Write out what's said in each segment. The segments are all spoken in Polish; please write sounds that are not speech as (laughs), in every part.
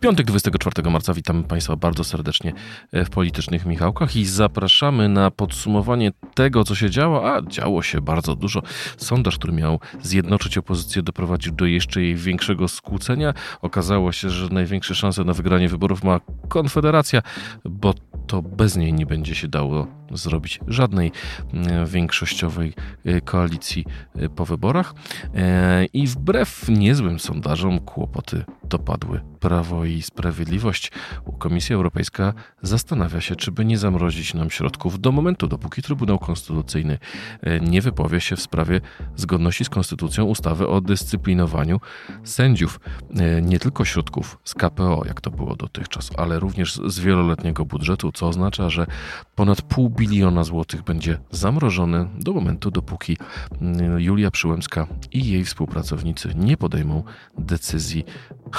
Piątek 24 marca witamy Państwa bardzo serdecznie w Politycznych Michałkach i zapraszamy na podsumowanie tego, co się działo, a działo się bardzo dużo. Sondaż, który miał zjednoczyć opozycję, doprowadził do jeszcze jej większego skłócenia. Okazało się, że największe szanse na wygranie wyborów ma Konfederacja, bo to bez niej nie będzie się dało zrobić żadnej mm, większościowej y, koalicji y, po wyborach. E, I wbrew niezłym sondażom kłopoty dopadły Prawo i Sprawiedliwość. Komisja Europejska zastanawia się, czy by nie zamrozić nam środków do momentu, dopóki Trybunał Konstytucyjny e, nie wypowie się w sprawie zgodności z konstytucją ustawy o dyscyplinowaniu sędziów. E, nie tylko środków z KPO, jak to było dotychczas, ale również z wieloletniego budżetu, co oznacza, że ponad pół biliona złotych będzie zamrożone do momentu, dopóki mm, Julia Przyłębska i jej współpracownicy nie podejmą decyzji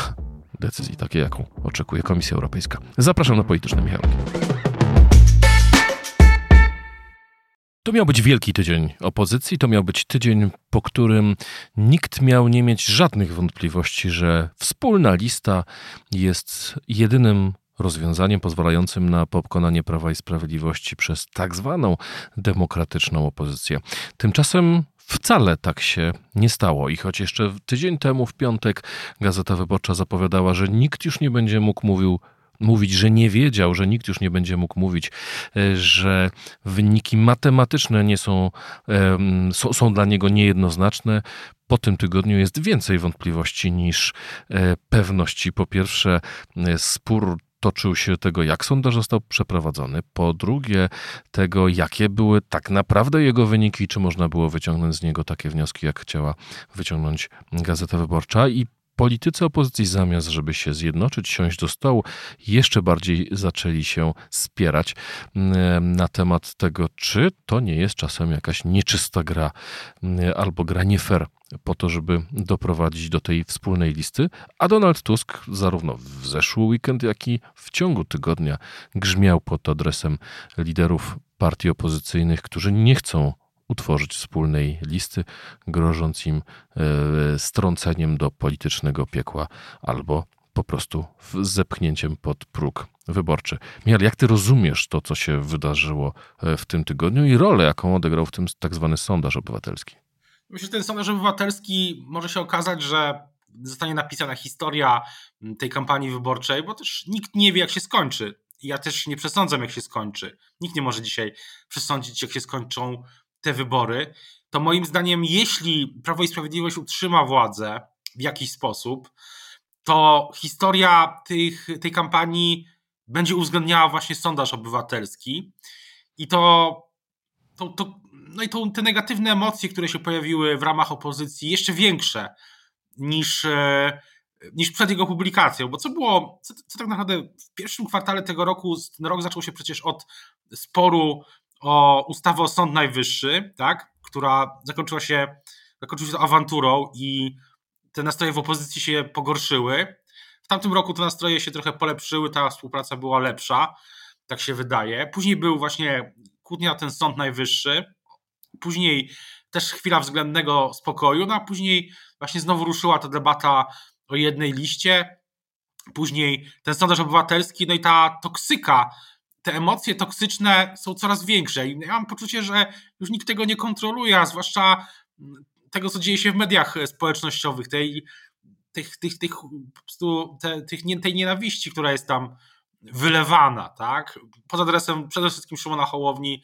(laughs) decyzji takiej, jaką oczekuje Komisja Europejska. Zapraszam na polityczne Michałki. To miał być wielki tydzień opozycji, to miał być tydzień, po którym nikt miał nie mieć żadnych wątpliwości, że wspólna lista jest jedynym rozwiązaniem pozwalającym na pokonanie Prawa i Sprawiedliwości przez tak zwaną demokratyczną opozycję. Tymczasem Wcale tak się nie stało i choć jeszcze tydzień temu w piątek Gazeta Wyborcza zapowiadała, że nikt już nie będzie mógł mówił mówić, że nie wiedział, że nikt już nie będzie mógł mówić, e, że wyniki matematyczne nie są, są, są dla niego niejednoznaczne. Po tym tygodniu jest więcej wątpliwości niż e, pewności. Po pierwsze, e, spór toczył się tego, jak sondaż został przeprowadzony, po drugie tego, jakie były tak naprawdę jego wyniki, czy można było wyciągnąć z niego takie wnioski, jak chciała wyciągnąć Gazeta Wyborcza. I politycy opozycji zamiast, żeby się zjednoczyć, siąść do stołu, jeszcze bardziej zaczęli się spierać mm, na temat tego, czy to nie jest czasem jakaś nieczysta gra mm, albo gra nie fair po to, żeby doprowadzić do tej wspólnej listy, a Donald Tusk zarówno w zeszły weekend, jak i w ciągu tygodnia grzmiał pod adresem liderów partii opozycyjnych, którzy nie chcą utworzyć wspólnej listy, grożąc im e, strąceniem do politycznego piekła albo po prostu zepchnięciem pod próg wyborczy. Michał, jak ty rozumiesz to, co się wydarzyło e, w tym tygodniu i rolę, jaką odegrał w tym tak zwany sondaż obywatelski? Myślę, że ten sondaż obywatelski może się okazać, że zostanie napisana historia tej kampanii wyborczej, bo też nikt nie wie, jak się skończy. Ja też nie przesądzam, jak się skończy. Nikt nie może dzisiaj przesądzić, jak się skończą te wybory. To moim zdaniem, jeśli Prawo i Sprawiedliwość utrzyma władzę w jakiś sposób, to historia tych, tej kampanii będzie uwzględniała właśnie sondaż obywatelski. I to, to, to no i to, te negatywne emocje, które się pojawiły w ramach opozycji, jeszcze większe niż, e, niż przed jego publikacją. Bo co było, co, co tak naprawdę w pierwszym kwartale tego roku, rok zaczął się przecież od sporu o ustawę o Sąd Najwyższy, tak, która zakończyła się, zakończyła się awanturą i te nastroje w opozycji się pogorszyły. W tamtym roku te nastroje się trochę polepszyły, ta współpraca była lepsza, tak się wydaje. Później był właśnie kłótnia o ten Sąd Najwyższy, Później też chwila względnego spokoju, no a później właśnie znowu ruszyła ta debata o jednej liście. Później ten sondaż obywatelski, no i ta toksyka, te emocje toksyczne są coraz większe. I ja mam poczucie, że już nikt tego nie kontroluje, a zwłaszcza tego, co dzieje się w mediach społecznościowych, tej, tych, tych, tych, te, tych, tej nienawiści, która jest tam wylewana, tak? Pod adresem przede wszystkim Szymona Hołowni,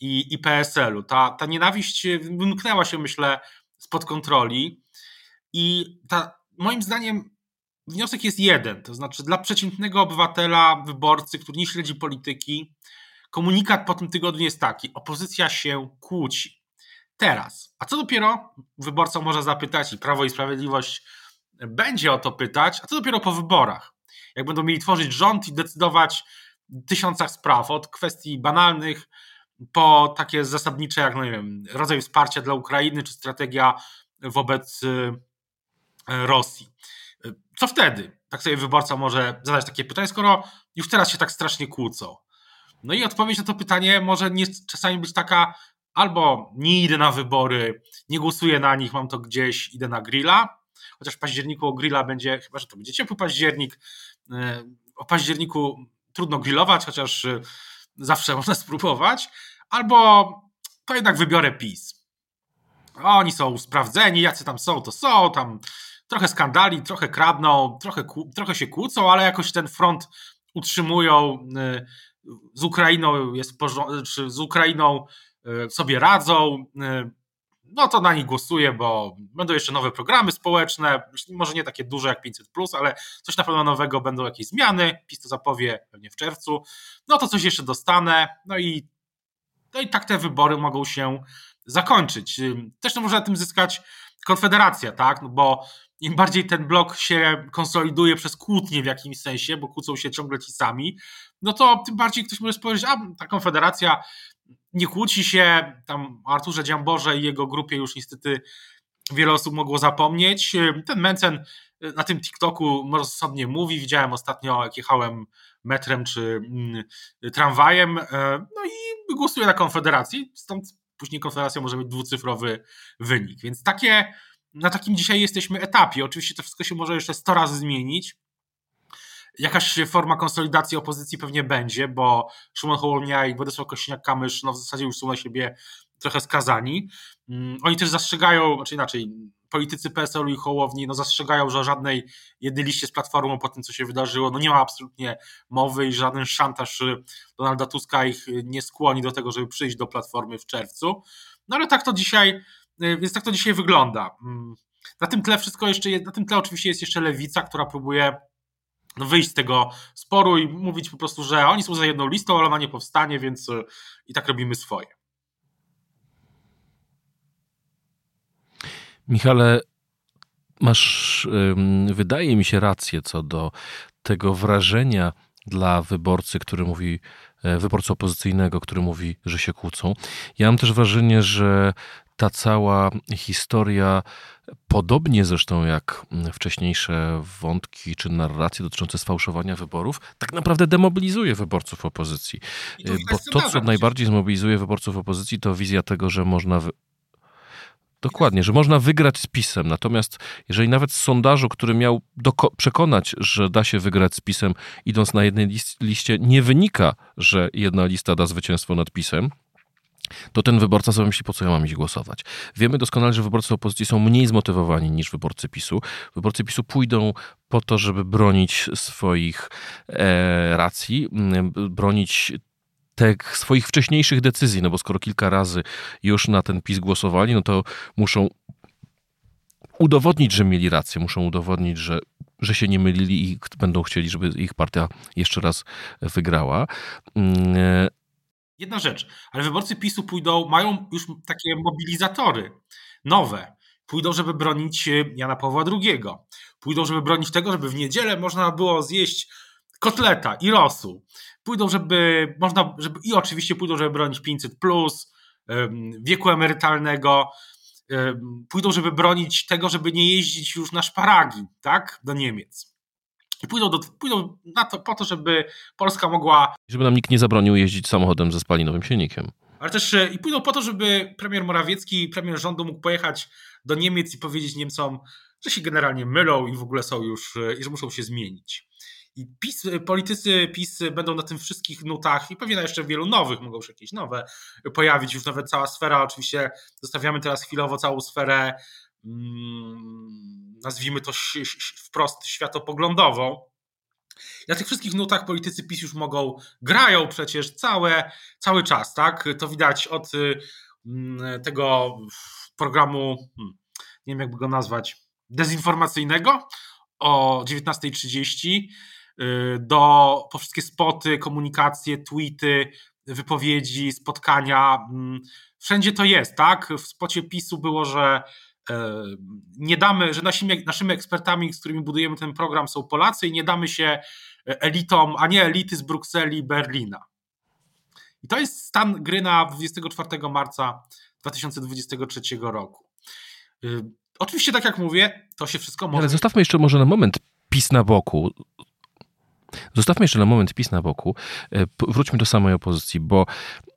i, i PSL-u. Ta, ta nienawiść wymknęła się, myślę, spod kontroli i ta, moim zdaniem wniosek jest jeden, to znaczy dla przeciętnego obywatela, wyborcy, który nie śledzi polityki, komunikat po tym tygodniu jest taki, opozycja się kłóci. Teraz, a co dopiero wyborca może zapytać i Prawo i Sprawiedliwość będzie o to pytać, a co dopiero po wyborach, jak będą mieli tworzyć rząd i decydować w tysiącach spraw, od kwestii banalnych, po takie zasadnicze jak, no nie wiem, rodzaj wsparcia dla Ukrainy, czy strategia wobec y, Rosji. Co wtedy? Tak sobie wyborca może zadać takie pytanie, skoro już teraz się tak strasznie kłócą. No i odpowiedź na to pytanie może nie, czasami być taka, albo nie idę na wybory, nie głosuję na nich, mam to gdzieś, idę na grilla, chociaż w październiku o grilla będzie, chyba że to będzie ciepły październik, e, o październiku trudno grillować, chociaż e, zawsze (laughs) można spróbować, albo to jednak wybiorę PiS. Oni są sprawdzeni, jacy tam są, to są, tam trochę skandali, trochę kradną, trochę, trochę się kłócą, ale jakoś ten front utrzymują. E, z Ukrainą jest czy z Ukrainą sobie radzą no to na nich głosuję, bo będą jeszcze nowe programy społeczne, może nie takie duże jak 500, ale coś na pewno nowego, będą jakieś zmiany. PiS to zapowie pewnie w czerwcu. No to coś jeszcze dostanę. No i, no i tak te wybory mogą się zakończyć. Też może na tym zyskać Konfederacja, tak? No bo im bardziej ten blok się konsoliduje przez kłótnie w jakimś sensie, bo kłócą się ciągle ci sami, no to tym bardziej ktoś może spojrzeć, a ta Konfederacja nie kłóci się, tam Arturze Dziamborze i jego grupie już niestety wiele osób mogło zapomnieć. Ten Mencen na tym TikToku rozsądnie mówi, widziałem ostatnio jak jechałem metrem czy mm, tramwajem, no i głosuje na Konfederację, stąd później Konfederacja może mieć dwucyfrowy wynik, więc takie, na takim dzisiaj jesteśmy etapie. Oczywiście to wszystko się może jeszcze 100 razy zmienić, Jakaś forma konsolidacji opozycji pewnie będzie, bo Szymon Hołownia i Władysław Kośniak-Kamysz no w zasadzie już są na siebie trochę skazani. Mm, oni też zastrzegają, znaczy inaczej, politycy PSL-u i Hołowni no zastrzegają, że żadnej jednej liście z Platformą po tym, co się wydarzyło, no nie ma absolutnie mowy i żaden szantaż Donalda Tuska ich nie skłoni do tego, żeby przyjść do Platformy w czerwcu. No ale tak to dzisiaj, więc tak to dzisiaj wygląda. Mm, na tym tle wszystko jeszcze, na tym tle oczywiście jest jeszcze Lewica, która próbuje no, wyjść z tego sporu i mówić po prostu, że oni są za jedną listą, ale ona nie powstanie, więc e, i tak robimy swoje. Michale, masz, wydaje mi się, rację co do tego wrażenia dla wyborcy, który mówi, e, wyborcy opozycyjnego, który mówi, że się kłócą. Ja mam też wrażenie, że ta cała historia, podobnie zresztą jak wcześniejsze wątki czy narracje dotyczące sfałszowania wyborów, tak naprawdę demobilizuje wyborców opozycji. Bo to, co najbardziej zmobilizuje wyborców opozycji, to wizja tego, że można Dokładnie, że można wygrać z PiSem. Natomiast jeżeli nawet z sondażu, który miał przekonać, że da się wygrać z PiSem, idąc na jednej liście, nie wynika, że jedna lista da zwycięstwo nad PiSem, to ten wyborca sobie myśli, po co ja mam iść głosować. Wiemy doskonale, że wyborcy opozycji są mniej zmotywowani niż wyborcy PiSu. Wyborcy PiSu pójdą po to, żeby bronić swoich e, racji, bronić tych swoich wcześniejszych decyzji, no bo skoro kilka razy już na ten PiS głosowali, no to muszą udowodnić, że mieli rację, muszą udowodnić, że, że się nie mylili i będą chcieli, żeby ich partia jeszcze raz wygrała. Jedna rzecz, ale wyborcy PiSu pójdą, mają już takie mobilizatory nowe. Pójdą, żeby bronić e, Jana Pawła II. Pójdą, żeby bronić tego, żeby w niedzielę można było zjeść kotleta i rosół. Pójdą, żeby można, żeby, i oczywiście pójdą, żeby bronić 500 plus, wieku emerytalnego. Pójdą, żeby bronić tego, żeby nie jeździć już na szparagi, tak, do Niemiec. I pójdą, do, pójdą na to, po to, żeby Polska mogła. Żeby nam nikt nie zabronił jeździć samochodem ze spalinowym silnikiem. Ale też e, i pójdą po to, żeby premier Morawiecki, premier rządu mógł pojechać do Niemiec i powiedzieć Niemcom, że się generalnie mylą i w ogóle są już, e, i że muszą się zmienić. I PiS, e, politycy PiS będą na tym wszystkich nutach i pewnie na jeszcze wielu nowych, mogą się jakieś nowe pojawić, już nawet cała sfera, oczywiście zostawiamy teraz chwilowo całą sferę nazwijmy to wprost światopoglądową. Na tych wszystkich nutach politycy PiS już mogą, grają przecież całe, cały czas, tak? To widać od y, mm, tego programu, hmm, nie wiem jakby go nazwać, dezinformacyjnego o 19.30 y, do po wszystkie spoty, komunikacje, tweety, wypowiedzi, spotkania. Mm, wszędzie to jest, tak? W spocie PiSu było, że nie damy, że naszymi, naszymi ekspertami, z którymi budujemy ten program są Polacy i nie damy się elitom, a nie elity z Brukseli i Berlina. I to jest stan gry na 24 marca 2023 roku. E, oczywiście, tak jak mówię, to się wszystko może. Ale zostawmy jeszcze może na moment PiS na boku. Zostawmy jeszcze na moment PiS na boku. E, wróćmy do samej opozycji, bo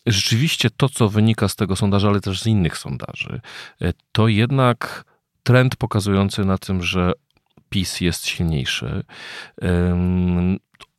rzeczywiście to, co wynika z tego sondażu, ale też z innych sondaży, e, to jednak trend pokazujący na tym, że PiS jest silniejszy.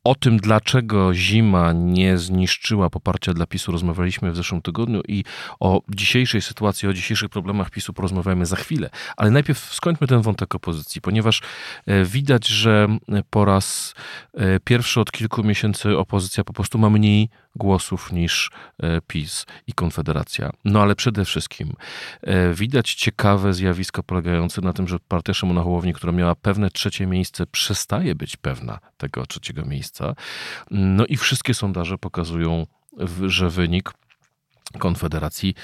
O tym, dlaczego zima nie zniszczyła poparcia dla PiSu, rozmawialiśmy w zeszłym tygodniu i o dzisiejszej sytuacji, o dzisiejszych problemach PiSu porozmawiamy za chwilę. Ale najpierw skończmy ten wątek opozycji, ponieważ e, widać, że po raz e, pierwszy od kilku miesięcy opozycja po prostu ma mniej głosów niż e, PiS i Konfederacja. No ale przede wszystkim widać ciekawe zjawisko polegające na tym, że partia Szymona Hołowni, która miała pewne trzecie miejsce, przestaje być pewna tego trzeciego miejsca. No i wszystkie sondaże pokazują, że wynik Konfederacji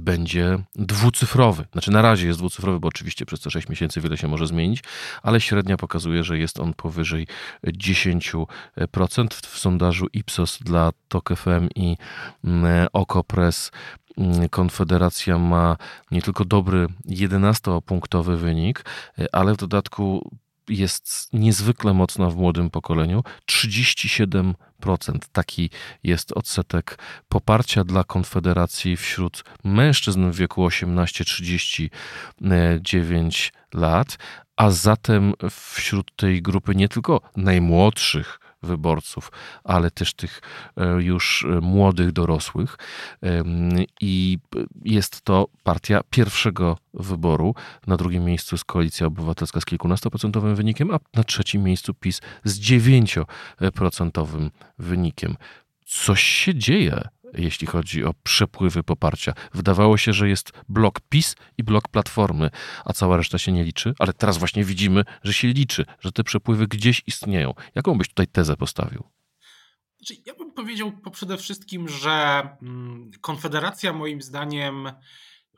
będzie dwucyfrowy. Znaczy na razie jest dwucyfrowy, bo oczywiście przez te 6 miesięcy wiele się może zmienić, ale średnia pokazuje, że jest on powyżej 10%. W sondażu Ipsos dla TOK FM i mm, Okopres mm, Konfederacja ma nie tylko dobry 11-punktowy wynik, e, ale w dodatku jest niezwykle mocna w młodym pokoleniu. 37% taki jest odsetek poparcia dla Konfederacji wśród mężczyzn w wieku 18-39 lat, a zatem wśród tej grupy nie tylko najmłodszych wyborców, ale też tych e, już e, młodych dorosłych. I jest to partia pierwszego wyboru. Na drugim miejscu jest Koalicja Obywatelska z kilkunastoprocentowym wynikiem, a na trzecim miejscu PiS z dziewięcioprocentowym wynikiem. Coś się dzieje jeśli chodzi o przepływy poparcia. Wydawało się, że jest blok PiS i blok Platformy, a cała reszta się nie liczy, ale teraz właśnie widzimy, że się liczy, że te przepływy gdzieś istnieją. Jaką byś tutaj tezę postawił? Znaczy, ja bym powiedział przede wszystkim, że mm, Konfederacja moim zdaniem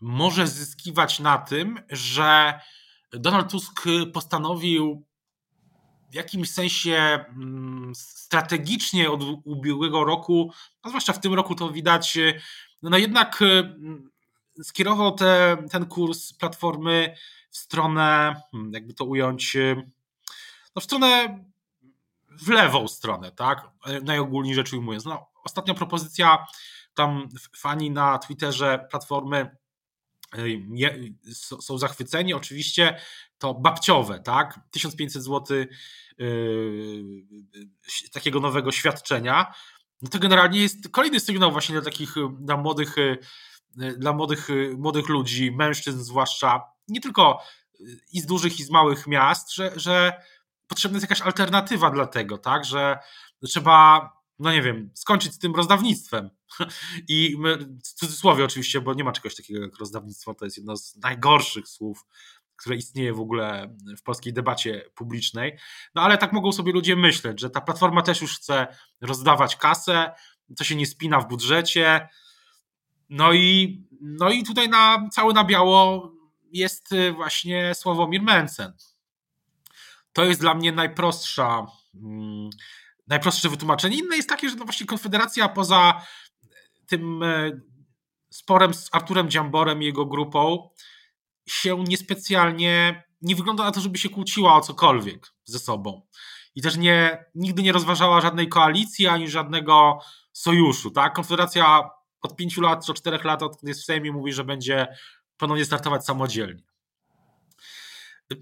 może zyskiwać na tym, że Donald Tusk postanowił w jakimś sensie mm, strategicznie od ubiegłego roku, a zwłaszcza w tym roku to widać, no, no jednak y, skierował te, ten kurs platformy w stronę, hmm, jakby to ująć, no w stronę w lewą stronę, tak? Najogólniej rzecz ujmując. No, ostatnia propozycja, tam fani na Twitterze platformy są zachwyceni. Oczywiście to babciowe, tak? 1500 zł yy, takiego nowego świadczenia. No to generalnie jest kolejny sygnał właśnie dla takich, dla młodych, yy, dla młodych, młodych ludzi, mężczyzn zwłaszcza, nie tylko i z dużych, i z małych miast, że, że potrzebna jest jakaś alternatywa dla tego, tak? Że trzeba no nie wiem, skończyć z tym rozdawnictwem. (laughs) I my, w cudzysłowie oczywiście, bo nie ma czegoś takiego jak rozdawnictwo, to jest jedno z najgorszych słów, które istnieje w ogóle w polskiej debacie publicznej. No ale tak mogą sobie ludzie myśleć, że ta platforma też już chce rozdawać kasę, to się nie spina w budżecie. No i, no i tutaj na, cały na biało jest właśnie Sławomir Mencen. To jest dla mnie najprostsza. Hmm, najprostsze wytłumaczenie. Inne jest takie, że no właśnie Konfederacja poza tym e, sporem z Arturem Dziamborem i jego grupą się niespecjalnie, nie wygląda na to, żeby się kłóciła o cokolwiek ze sobą. I też nie, nigdy nie rozważała żadnej koalicji ani żadnego sojuszu. Tak? Konfederacja od pięciu lat czy czterech lat, od jest w Sejmie, mówi, że będzie ponownie startować samodzielnie.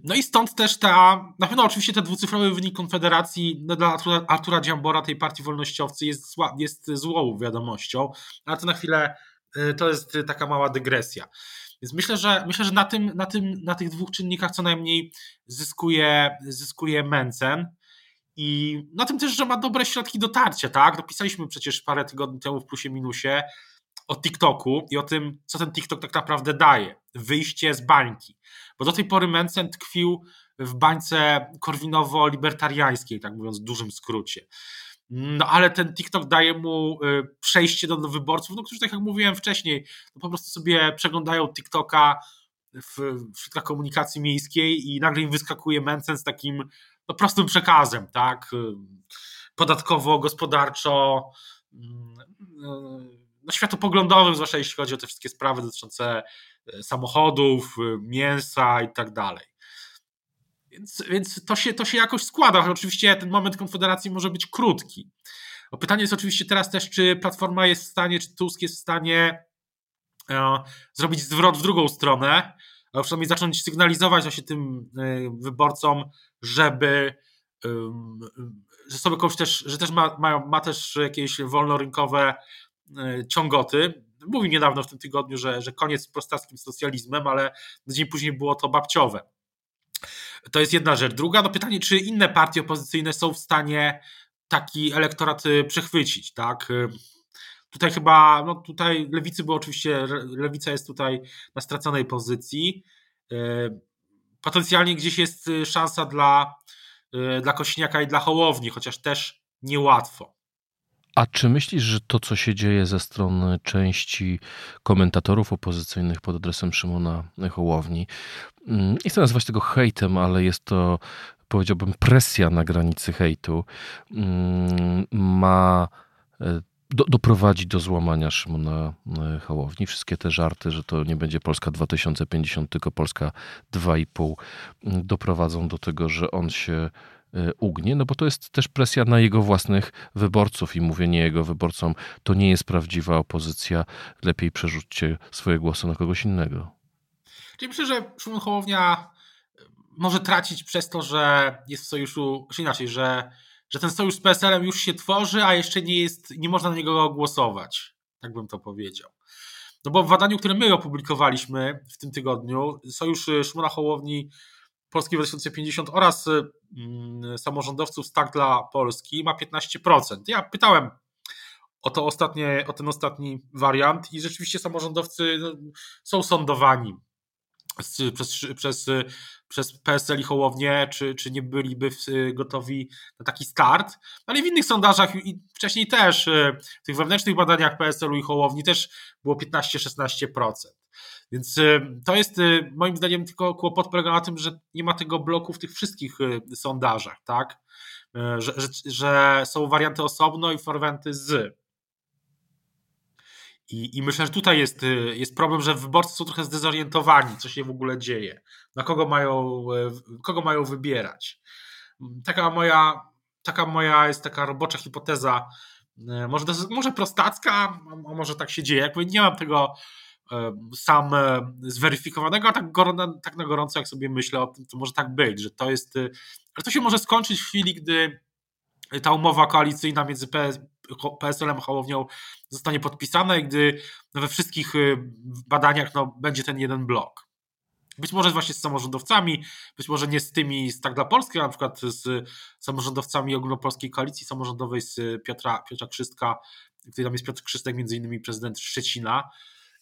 No i stąd też ta, na pewno oczywiście ten dwucyfrowy wynik Konfederacji no dla Artura, Artura Dziambora, tej partii wolnościowcy, jest, zła, jest złą wiadomością, ale to na chwilę y, to jest taka mała dygresja. Więc myślę, że myślę, że na, tym, na, tym, na tych dwóch czynnikach co najmniej zyskuje, zyskuje Mencen. I na tym też, że ma dobre środki dotarcia, tak? Dopisaliśmy przecież parę tygodni temu w plusie minusie o TikToku i o tym, co ten TikTok tak naprawdę daje. Wyjście z bańki. Bo do tej pory Mencen tkwił w bańce korwinowo-libertariańskiej, tak mówiąc w dużym skrócie. No ale ten TikTok daje mu y, przejście do, wyborców, no, którzy, tak jak mówiłem wcześniej, no, po prostu sobie przeglądają TikToka w, w środkach komunikacji miejskiej i nagle im wyskakuje Mencen z takim no, prostym przekazem, tak? Y, podatkowo, gospodarczo, mm, no, światopoglądowym, zwłaszcza jeśli chodzi o te wszystkie sprawy dotyczące samochodów, mięsa i tak dalej. Więc, więc to, się, to się jakoś składa. Oczywiście ten moment Konfederacji może być krótki. No pytanie jest oczywiście teraz też, czy Platforma jest w stanie, czy Tusk jest w stanie e, zrobić zwrot w drugą stronę, a przynajmniej zacząć sygnalizować właśnie tym e, wyborcom, żeby że sobie też, że też ma, ma, ma też jakieś wolnorynkowe e, ciągoty. Mówił niedawno w tym tygodniu, że, że koniec z prostackim socjalizmem, ale dzień później było to babciowe. To jest jedna rzecz. Druga, no pytanie, czy inne partie opozycyjne są w stanie taki elektorat y, przechwycić, tak? Y, tutaj chyba, no tutaj lewicy było oczywiście, lewica jest tutaj na straconej pozycji. Potencjalnie gdzieś jest szansa dla, dla Kośniaka i dla Hołowni, chociaż też niełatwo. A czy myślisz, że to, co się dzieje ze strony części komentatorów opozycyjnych pod adresem Szymona Hołowni, mm, nie chcę nazwać tego hejtem, ale jest to, powiedziałbym, presja na granicy hejtu, mm, ma e, do, do złamania Szymona e, Hołowni. Wszystkie te żarty, że to nie będzie Polska 2050, tylko Polska 2,5, mm, doprowadzą do tego, że on się ugnie, no bo to jest też presja na jego własnych wyborców i mówienie jego wyborcom, to nie jest prawdziwa opozycja, lepiej przerzućcie swoje głosy na kogoś innego. Czyli myślę, że Szymon Hołownia y, może tracić przez to, że jest w sojuszu, czy inaczej, że, że ten sojusz z PSL-em już się tworzy, a jeszcze nie jest, nie można na niego głosować. Tak bym to powiedział. No bo w badaniu, które my opublikowaliśmy w tym tygodniu, sojusz Szymona Hołowni Polski 2050 oraz samorządowców z Tak dla Polski ma 15%. Ja pytałem o, to ostatnie, o ten ostatni wariant i rzeczywiście samorządowcy no, są sądowani przez, przez, przez PSL i Hołownię, czy, czy nie byliby gotowi na taki start. Ale w innych sondażach i wcześniej też, w tych wewnętrznych badaniach PSL-u i Hołowni też było 15-16%. Więc y, to jest y, moim zdaniem tylko kłopot polega na tym, że nie ma tego bloku w tych wszystkich y, sondażach, tak? Że, że, że są warianty osobno i warianty z. I, I, myślę, że tutaj jest, jest problem, że wyborcy są trochę zdezorientowani, co się w ogóle dzieje, na kogo mają, kogo mają wybierać. Taka moja, taka moja jest taka robocza hipoteza, może, może prostacka, a może tak się dzieje. Jakby nie mam tego sam e, zweryfikowanego, a tak, tak na gorąco, jak sobie myślę o tym, to może tak być, że to jest, e, że to się może skończyć w chwili, gdy ta umowa koalicyjna między PSL-em a Hołownią zostanie podpisana i gdy we wszystkich badaniach no, będzie ten jeden blok. Być może właśnie z samorządowcami, być może nie z tymi z Tak dla Polski, a na przykład z samorządowcami ogólnopolskiej koalicji samorządowej z Piotra, Piotra Krzystka, który tam jest Piotr Krzystek, między innymi prezydent Szczecina,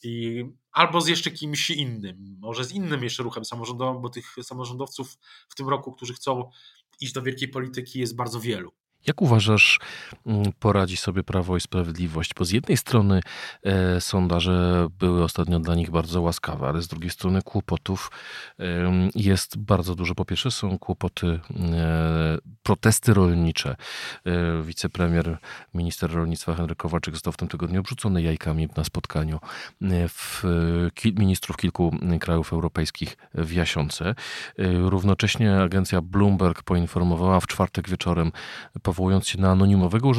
i, albo z jeszcze kimś innym, może z innym jeszcze ruchem samorządowym, bo tych samorządowców w tym roku, którzy chcą iść do wielkiej polityki, jest bardzo wielu. Jak uważasz, mm, poradzi sobie Prawo i Sprawiedliwość? Bo z jednej strony e, sondaże były ostatnio dla nich bardzo łaskawe, ale z drugiej strony kłopotów e, jest bardzo dużo. Po pierwsze są kłopoty, e, protesty rolnicze. E, wicepremier, minister rolnictwa Henryk Kowalczyk został w tym tygodniu obrzucony jajkami na spotkaniu e, w, ministrów kilku krajów europejskich w Jasiące. E, równocześnie agencja Bloomberg poinformowała w czwartek wieczorem powołując się na anonimowego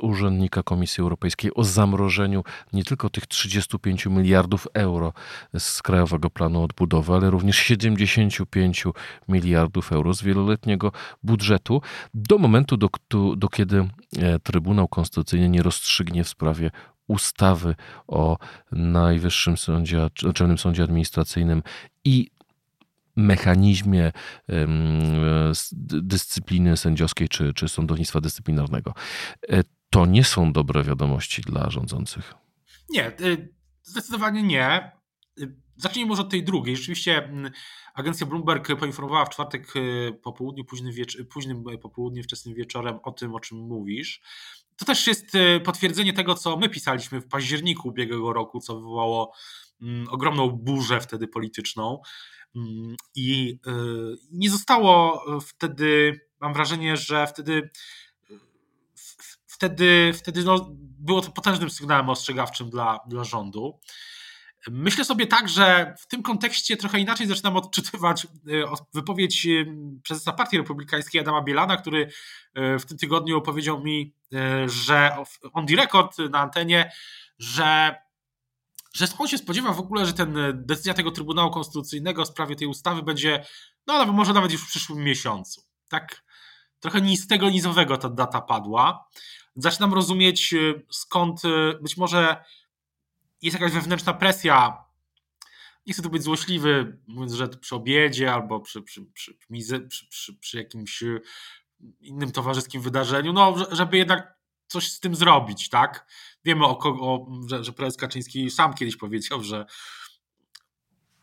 urzędnika Komisji Europejskiej o zamrożeniu nie tylko tych 35 miliardów euro z Krajowego Planu Odbudowy, ale również 75 miliardów euro z wieloletniego budżetu do momentu, do, do kiedy e, Trybunał Konstytucyjny nie rozstrzygnie w sprawie ustawy o Najwyższym Sądzie, Naczelnym Sądzie Administracyjnym i mechanizmie dyscypliny sędziowskiej czy, czy sądownictwa dyscyplinarnego. E, to nie są dobre wiadomości dla rządzących. Nie, y, zdecydowanie nie. Zacznijmy może od tej drugiej. Rzeczywiście agencja Bloomberg poinformowała w czwartek po południu, późnym, wiecz- późnym popołudniu, wczesnym wieczorem o tym, o czym mówisz. To też jest potwierdzenie tego, co my pisaliśmy w październiku ubiegłego roku, co wywołało ogromną burzę wtedy polityczną. Mm, I y, nie zostało wtedy, mam wrażenie, że wtedy wtedy, wtedy no, było to potężnym sygnałem ostrzegawczym dla, dla rządu. Myślę sobie tak, że w tym kontekście trochę inaczej zaczynam odczytywać wypowiedź prezesa Partii Republikańskiej Adama Bielana, który w tym tygodniu powiedział mi, że on the record na antenie, że że on się spodziewa w ogóle, że ten decyzja tego Trybunału Konstytucyjnego w sprawie tej ustawy będzie, no może nawet już w przyszłym miesiącu. Tak trochę ni z tego ta data padła. Zaczynam rozumieć skąd być może jest jakaś wewnętrzna presja. Nie chcę tu być złośliwy, mówiąc, że przy obiedzie albo przy, przy, przy, przy, przy jakimś innym towarzyskim wydarzeniu, no, żeby jednak coś z tym zrobić, tak? Wiemy, o że, że prezes Kaczyński sam kiedyś powiedział, że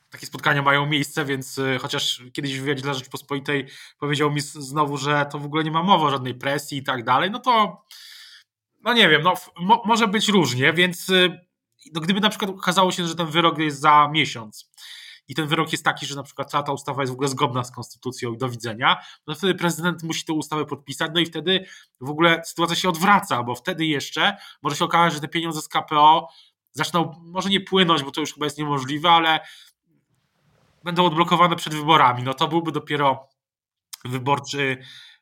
takie spotkania mają miejsce, więc y, chociaż kiedyś w wywiadzie dla Rzeczpospolitej powiedział mi znowu, że to w ogóle nie ma mowy o żadnej presji i tak dalej, no to no nie wiem, no mo, może być różnie, więc y, no gdyby na przykład okazało się, że ten wyrok jest za miesiąc i ten wyrok jest taki, że na przykład cała ta ustawa jest w ogóle zgodna z konstytucją i do widzenia, no wtedy prezydent musi tę ustawę podpisać, no i wtedy w ogóle sytuacja się odwraca, bo wtedy jeszcze może się okazać, że te pieniądze z KPO zaczną może nie płynąć, bo to już chyba jest niemożliwe, ale będą odblokowane przed wyborami. No to byłby dopiero wyborczy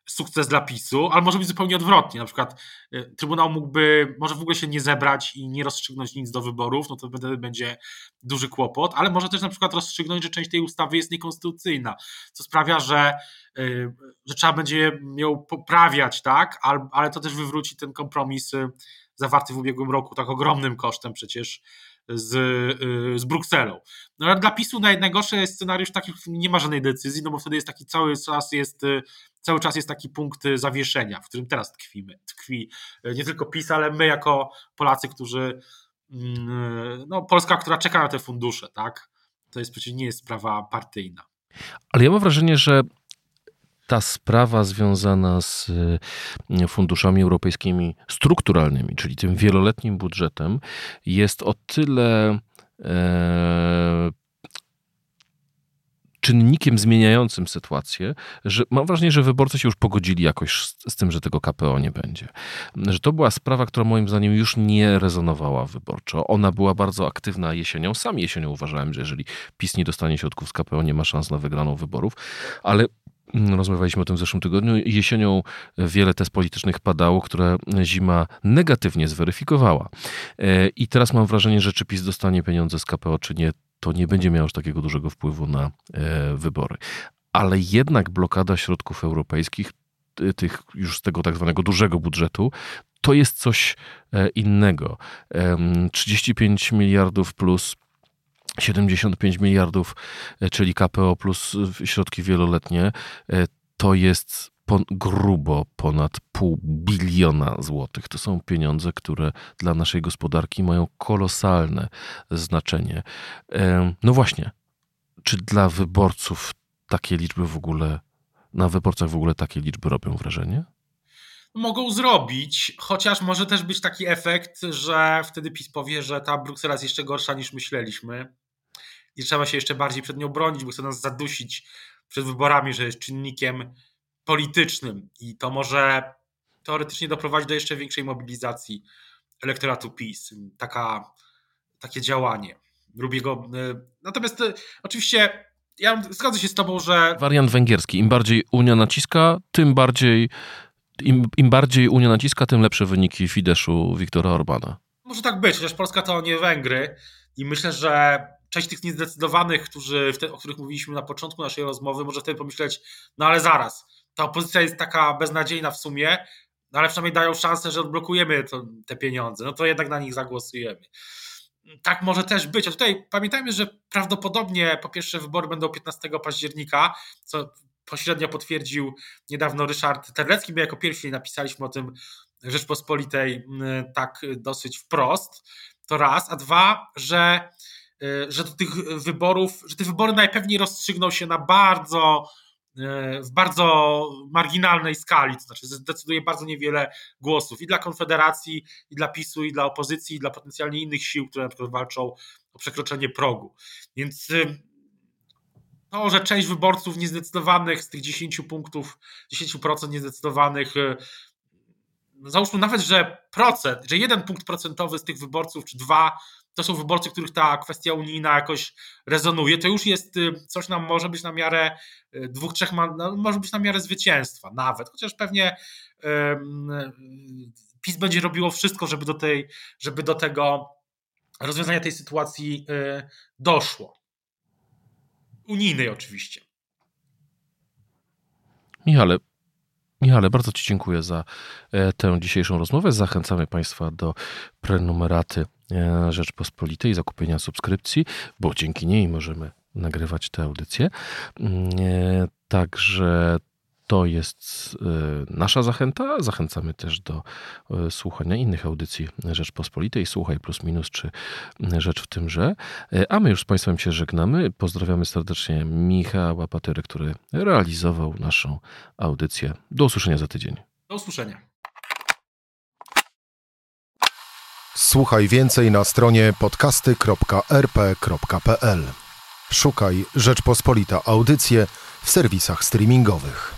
sukces dla PiSu, ale może być zupełnie odwrotnie. Na przykład y, Trybunał mógłby może w ogóle się nie zebrać i nie rozstrzygnąć nic do wyborów, no to wtedy będzie duży kłopot, ale może też na przykład rozstrzygnąć, że część tej ustawy jest niekonstytucyjna, co sprawia, że, y, że trzeba będzie ją poprawiać, tak, ale to też wywróci ten kompromis y, zawarty w ubiegłym roku tak ogromnym kosztem przecież z, z Brukselą. No ale dla PiSu najgorszy jest scenariusz taki, nie ma żadnej decyzji, no bo wtedy jest taki cały czas jest cały czas jest taki punkt zawieszenia, w którym teraz tkwimy. Tkwi nie tylko PiS, ale my jako Polacy, którzy mm, no Polska, która czeka na te fundusze, tak? To jest przecież nie jest sprawa partyjna. Ale ja mam wrażenie, że ta sprawa związana z y, funduszami europejskimi strukturalnymi, czyli tym wieloletnim budżetem, jest o tyle e, czynnikiem zmieniającym sytuację, że mam wrażenie, że wyborcy się już pogodzili jakoś z, z, tym, że tego KPO nie będzie. Że to była sprawa, która moim zdaniem już nie rezonowała wyborczo. Ona była bardzo aktywna jesienią. Sam jesienią uważałem, że jeżeli PiS nie dostanie środków z KPO, nie ma szans na wygraną wyborów, ale Rozmawialiśmy o tym w zeszłym tygodniu. Jesienią wiele test politycznych padało, które zima negatywnie zweryfikowała. E, I teraz mam wrażenie, że czy PiS dostanie pieniądze z KPO, czy nie, to nie będzie miało już takiego dużego wpływu na e, wybory. Ale jednak blokada środków europejskich, tych już z tego tak zwanego dużego budżetu, to jest coś e, innego. 35 miliardów plus 75 miliardów, e, czyli KPO plus środki wieloletnie, to jest po, grubo ponad pół biliona złotych. To są pieniądze, które dla naszej gospodarki mają kolosalne znaczenie. No właśnie, czy dla wyborców takie liczby w ogóle, na wyborcach w ogóle takie liczby robią wrażenie? Mogą zrobić, chociaż może też być taki efekt, że wtedy PiS powie, że ta Bruksela jest jeszcze gorsza niż myśleliśmy i trzeba się jeszcze bardziej przed nią bronić, bo chce nas zadusić przed wyborami, że jest czynnikiem politycznym i to może teoretycznie doprowadzić do jeszcze większej mobilizacji elektoratu PiS. Taka, takie działanie. Rubiego. Y, natomiast y, oczywiście ja zgadzam się z tobą, że. Wariant węgierski. Im bardziej Unia naciska, tym bardziej. Im, Im bardziej Unia naciska, tym lepsze wyniki Fideszu Wiktora Orbana. Może tak być, chociaż Polska to nie Węgry. I myślę, że część tych niezdecydowanych, którzy, o których mówiliśmy na początku naszej rozmowy, może wtedy pomyśleć, no ale zaraz, ta opozycja jest taka beznadziejna w sumie, no ale przynajmniej dają szansę, że odblokujemy to, te pieniądze, no to jednak na nich zagłosujemy. Tak może też być. A tutaj pamiętajmy, że prawdopodobnie po pierwsze wybory będą 15 października, co pośrednio potwierdził niedawno Ryszard Terlecki. My jako pierwsi napisaliśmy o tym Rzeczpospolitej tak dosyć wprost. To raz. A dwa, że, że do tych wyborów, że te wybory najpewniej rozstrzygną się na bardzo E, w bardzo marginalnej skali, to znaczy zdecyduje bardzo niewiele głosów i dla Konfederacji, i dla PiSu, i dla opozycji, i dla potencjalnie innych sił, które na przykład walczą o przekroczenie progu. Więc y, to, że część wyborców niezdecydowanych z tych 10 punktów, 10% niezdecydowanych y, załóżmy nawet, że procent, że jeden punkt procentowy z tych wyborców, czy dwa, to są wyborcy, których ta kwestia unijna jakoś rezonuje, to już jest y, coś nam może być na miarę y, dwóch, trzech, no, może być na miarę zwycięstwa nawet, chociaż pewnie PiS będzie robiło wszystko, żeby do, tej, żeby do tego rozwiązania tej sytuacji y, doszło. Unijnej oczywiście. Michale, Michale, bardzo Ci dziękuję za e, tę dzisiejszą rozmowę. Zachęcamy Państwa do prenumeraty e, Rzeczpospolitej, zakupienia subskrypcji, bo dzięki niej możemy nagrywać te audycje. Mm, e, także to jest e, nasza zachęta. Zachęcamy też do e, słuchania innych audycji Rzeczpospolitej, Słuchaj Plus Minus czy Rzecz w tymże. E, a my już z Państwem się żegnamy. Pozdrawiamy serdecznie Michała Patyry, który realizował naszą audycję. Do usłyszenia za tydzień. Do usłyszenia. Słuchaj więcej na stronie podcasty.rp.pl. Szukaj Rzeczpospolita Audycje w serwisach streamingowych.